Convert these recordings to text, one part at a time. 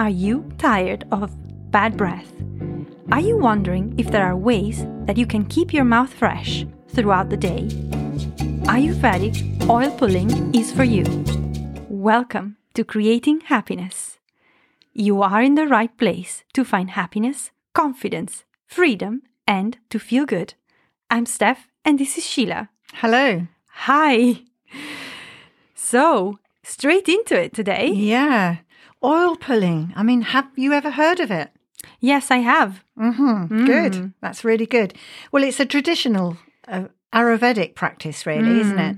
Are you tired of bad breath? Are you wondering if there are ways that you can keep your mouth fresh throughout the day? Ayurvedic oil pulling is for you. Welcome to Creating Happiness. You are in the right place to find happiness, confidence, freedom, and to feel good. I'm Steph, and this is Sheila. Hello. Hi. So, straight into it today. Yeah. Oil pulling. I mean, have you ever heard of it? Yes, I have. Mm-hmm. Good. That's really good. Well, it's a traditional uh, Ayurvedic practice, really, isn't it?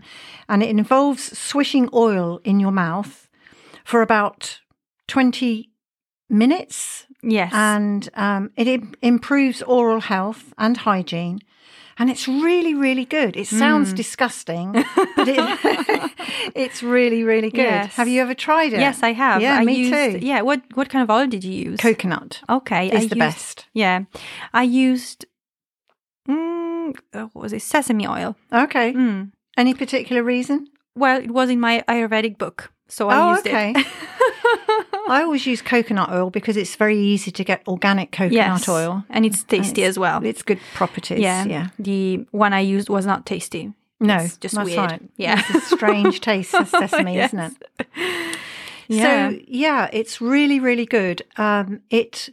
And it involves swishing oil in your mouth for about 20 minutes. Yes. And um, it im- improves oral health and hygiene. And it's really, really good. It sounds disgusting, but it, it's really, really good. Yes. Have you ever tried it? yes, I have. Yeah, I me used, too. Yeah, what what kind of oil did you use? Coconut Okay, is I the used, best. Yeah, I used mm, uh, what was it sesame oil? Okay. Mm. Any particular reason? Well, it was in my Ayurvedic book, so I oh, used okay. it. I always use coconut oil because it's very easy to get organic coconut yes, oil. and it's tasty it's- as well. It's good properties. yeah, Yeah. The one I used was not tasty. No, It's just weird. right. Yeah. It's a strange taste of sesame, Yes. isn't it? Yeah. So yeah, it's really, really good. Um, it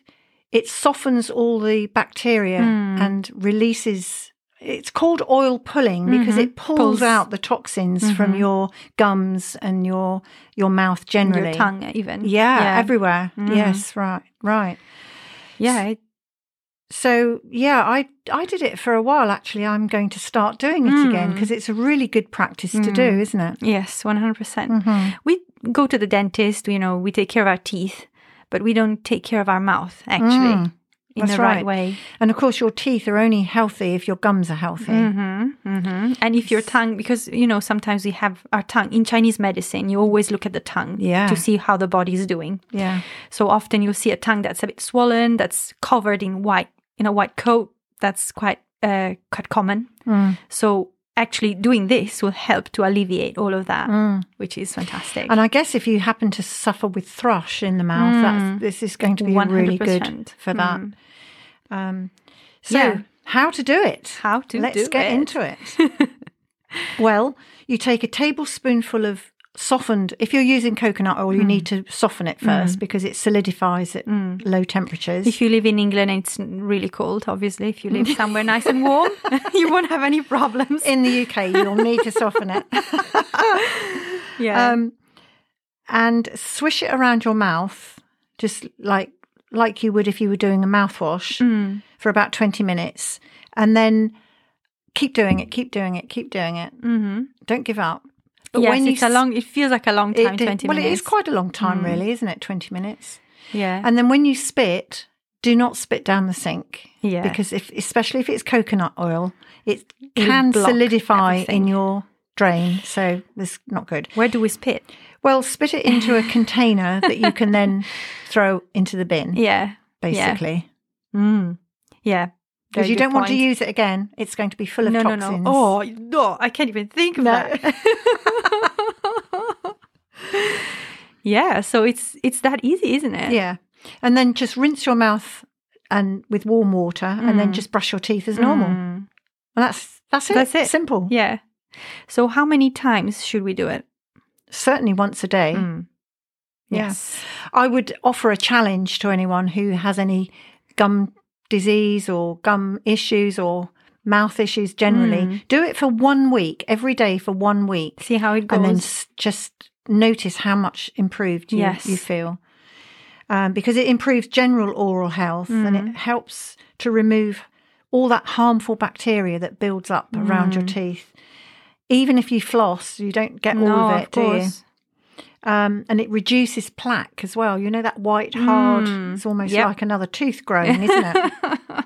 it softens all the bacteria Hmm. and releases. It's called oil pulling because it pulls, Mm-hmm. Pulls. Mm-hmm. out the toxins from your gums and your your mouth generally. Your tongue, even. Yeah, everywhere. Mhm. Yes, right, right. Yeah, it, So yeah, I I did it for a while. Actually, I'm going to start doing it Hmm. again because it's a really good practice to do, isn't it? yes, one hundred percent. Mm-hmm. We go to the dentist. You know, we take care of our teeth, but we don't take care of our mouth actually in that's the right, right. way. And of course, your teeth are only healthy if your gums are healthy. hmm hmm And if your tongue, because you know, sometimes we have our tongue in Chinese medicine, you always look at the tongue Yeah. to see how the body is doing. Yeah. So often you'll see a tongue that's a bit swollen, that's covered in white, in a white coat. That's quite uh, quite common. Mm. So actually, doing this will help to alleviate all of that, Mm. which is fantastic. And I guess if you happen to suffer with thrush in the mouth, Mm. that's, this is going to be really good for that. Mm. Um, so, Yeah. how to do it? How to Let's do get it. into it. well, you take a tablespoonful of softened. If you're using coconut oil, you need to soften it first because it solidifies at low temperatures. If you live in England and it's really cold, obviously, if you live somewhere nice and warm, you won't have any problems. in the UK, you'll need to soften it. yeah. um, and swish it around your mouth, just like like you would if you were doing a mouthwash Mm. for about twenty minutes, and then keep doing it, keep doing it, keep doing it. hmm Don't give up. But yes, when it's a long. It feels like a long time. did- Twenty well, minutes. Mm. it is quite a long time, really, isn't it? Twenty minutes. Yeah. And then when you spit, do not spit down the sink. Yeah. Because if, especially if it's coconut oil, it can solidify everything. in your drain. So that's not good. Where do we spit? Well, spit it into a container that you can then throw into the bin, Yeah. basically. Yeah. Mm. Yeah. Because you don't want to use it again. It's going to be full of no, toxins. no, no. Oh no! I can't even think of No. that. yeah. So it's it's that easy, isn't it? Yeah. And then just rinse your mouth and with warm water and then just brush your teeth as normal. Mm. And that's that's it. That's it. Simple. Yeah. So how many times should we do it? Certainly once a day. Mm. Yeah. Yes. I would offer a challenge to anyone who has any gum disease or gum issues or mouth issues generally. Mm. Do it for one week, every day for one week. See how it goes. and then s- just notice how much improved you, Yes. you feel. Um, because it improves general oral health and Mm. it helps to remove all that harmful bacteria that builds up around your teeth. Even if you floss, you don't get all Mm. no, of it, do you? Um, and it reduces plaque as well. You know that white, hard, Mm. it's almost Yep. like another tooth growing, isn't it?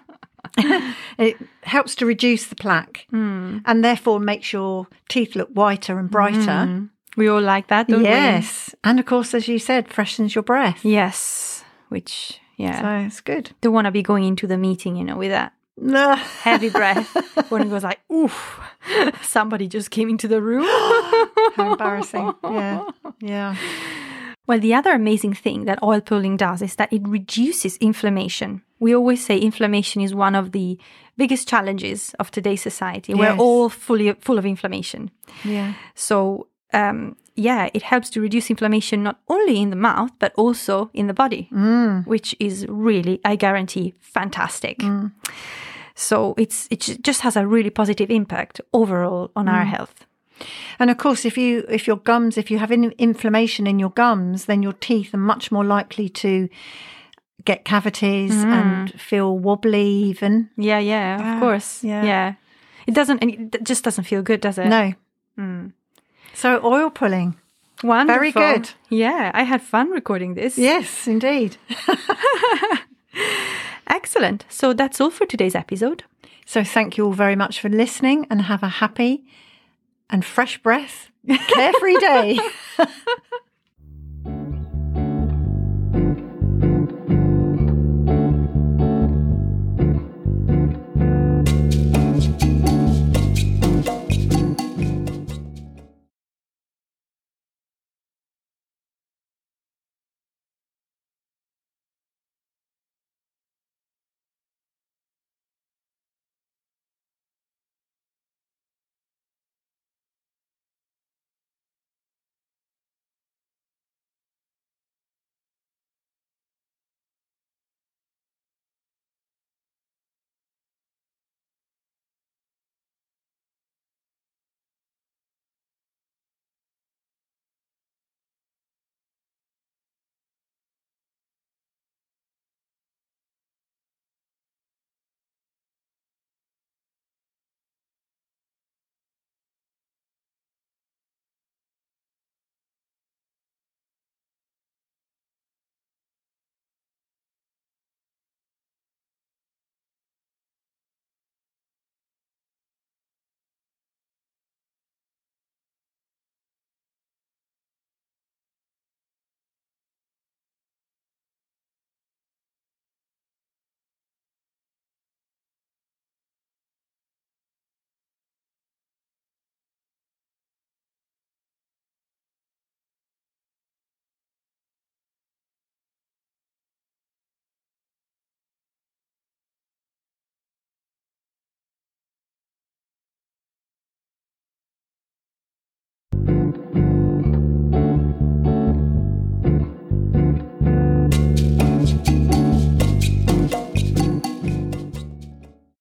it helps to reduce the plaque Mm. and therefore makes your teeth look whiter and brighter. Mm. We all like that, don't we? Yes. And of course, as you said, freshens your breath. Yes. Which, yeah. So it's good. Don't want to be going into the meeting, you know, with that heavy breath when it goes like, oof, somebody just came into the room. How embarrassing. Yeah. Yeah. Well, the other amazing thing that oil pulling does is that it reduces inflammation. We always say inflammation is one of the biggest challenges of today's society. We're all fully full of inflammation. Yeah. So, um, yeah, it helps to reduce inflammation not only in the mouth but also in the body, mm. which is really, I guarantee, fantastic. Mm. So it's it just has a really positive impact overall on our mm. health. And of course, if you if your gums, if you have in, inflammation in your gums, then your teeth are much more likely to get cavities and feel wobbly. Even Yeah, yeah, Ah, of course. yeah. Yeah. It doesn't, it just doesn't feel good, does it? no. So oil pulling, Wonderful. Very good. Yeah, I had fun recording this. yes, indeed. Excellent. So that's all for today's episode. So thank you all very much for listening, and have a happy and fresh breath, carefree day.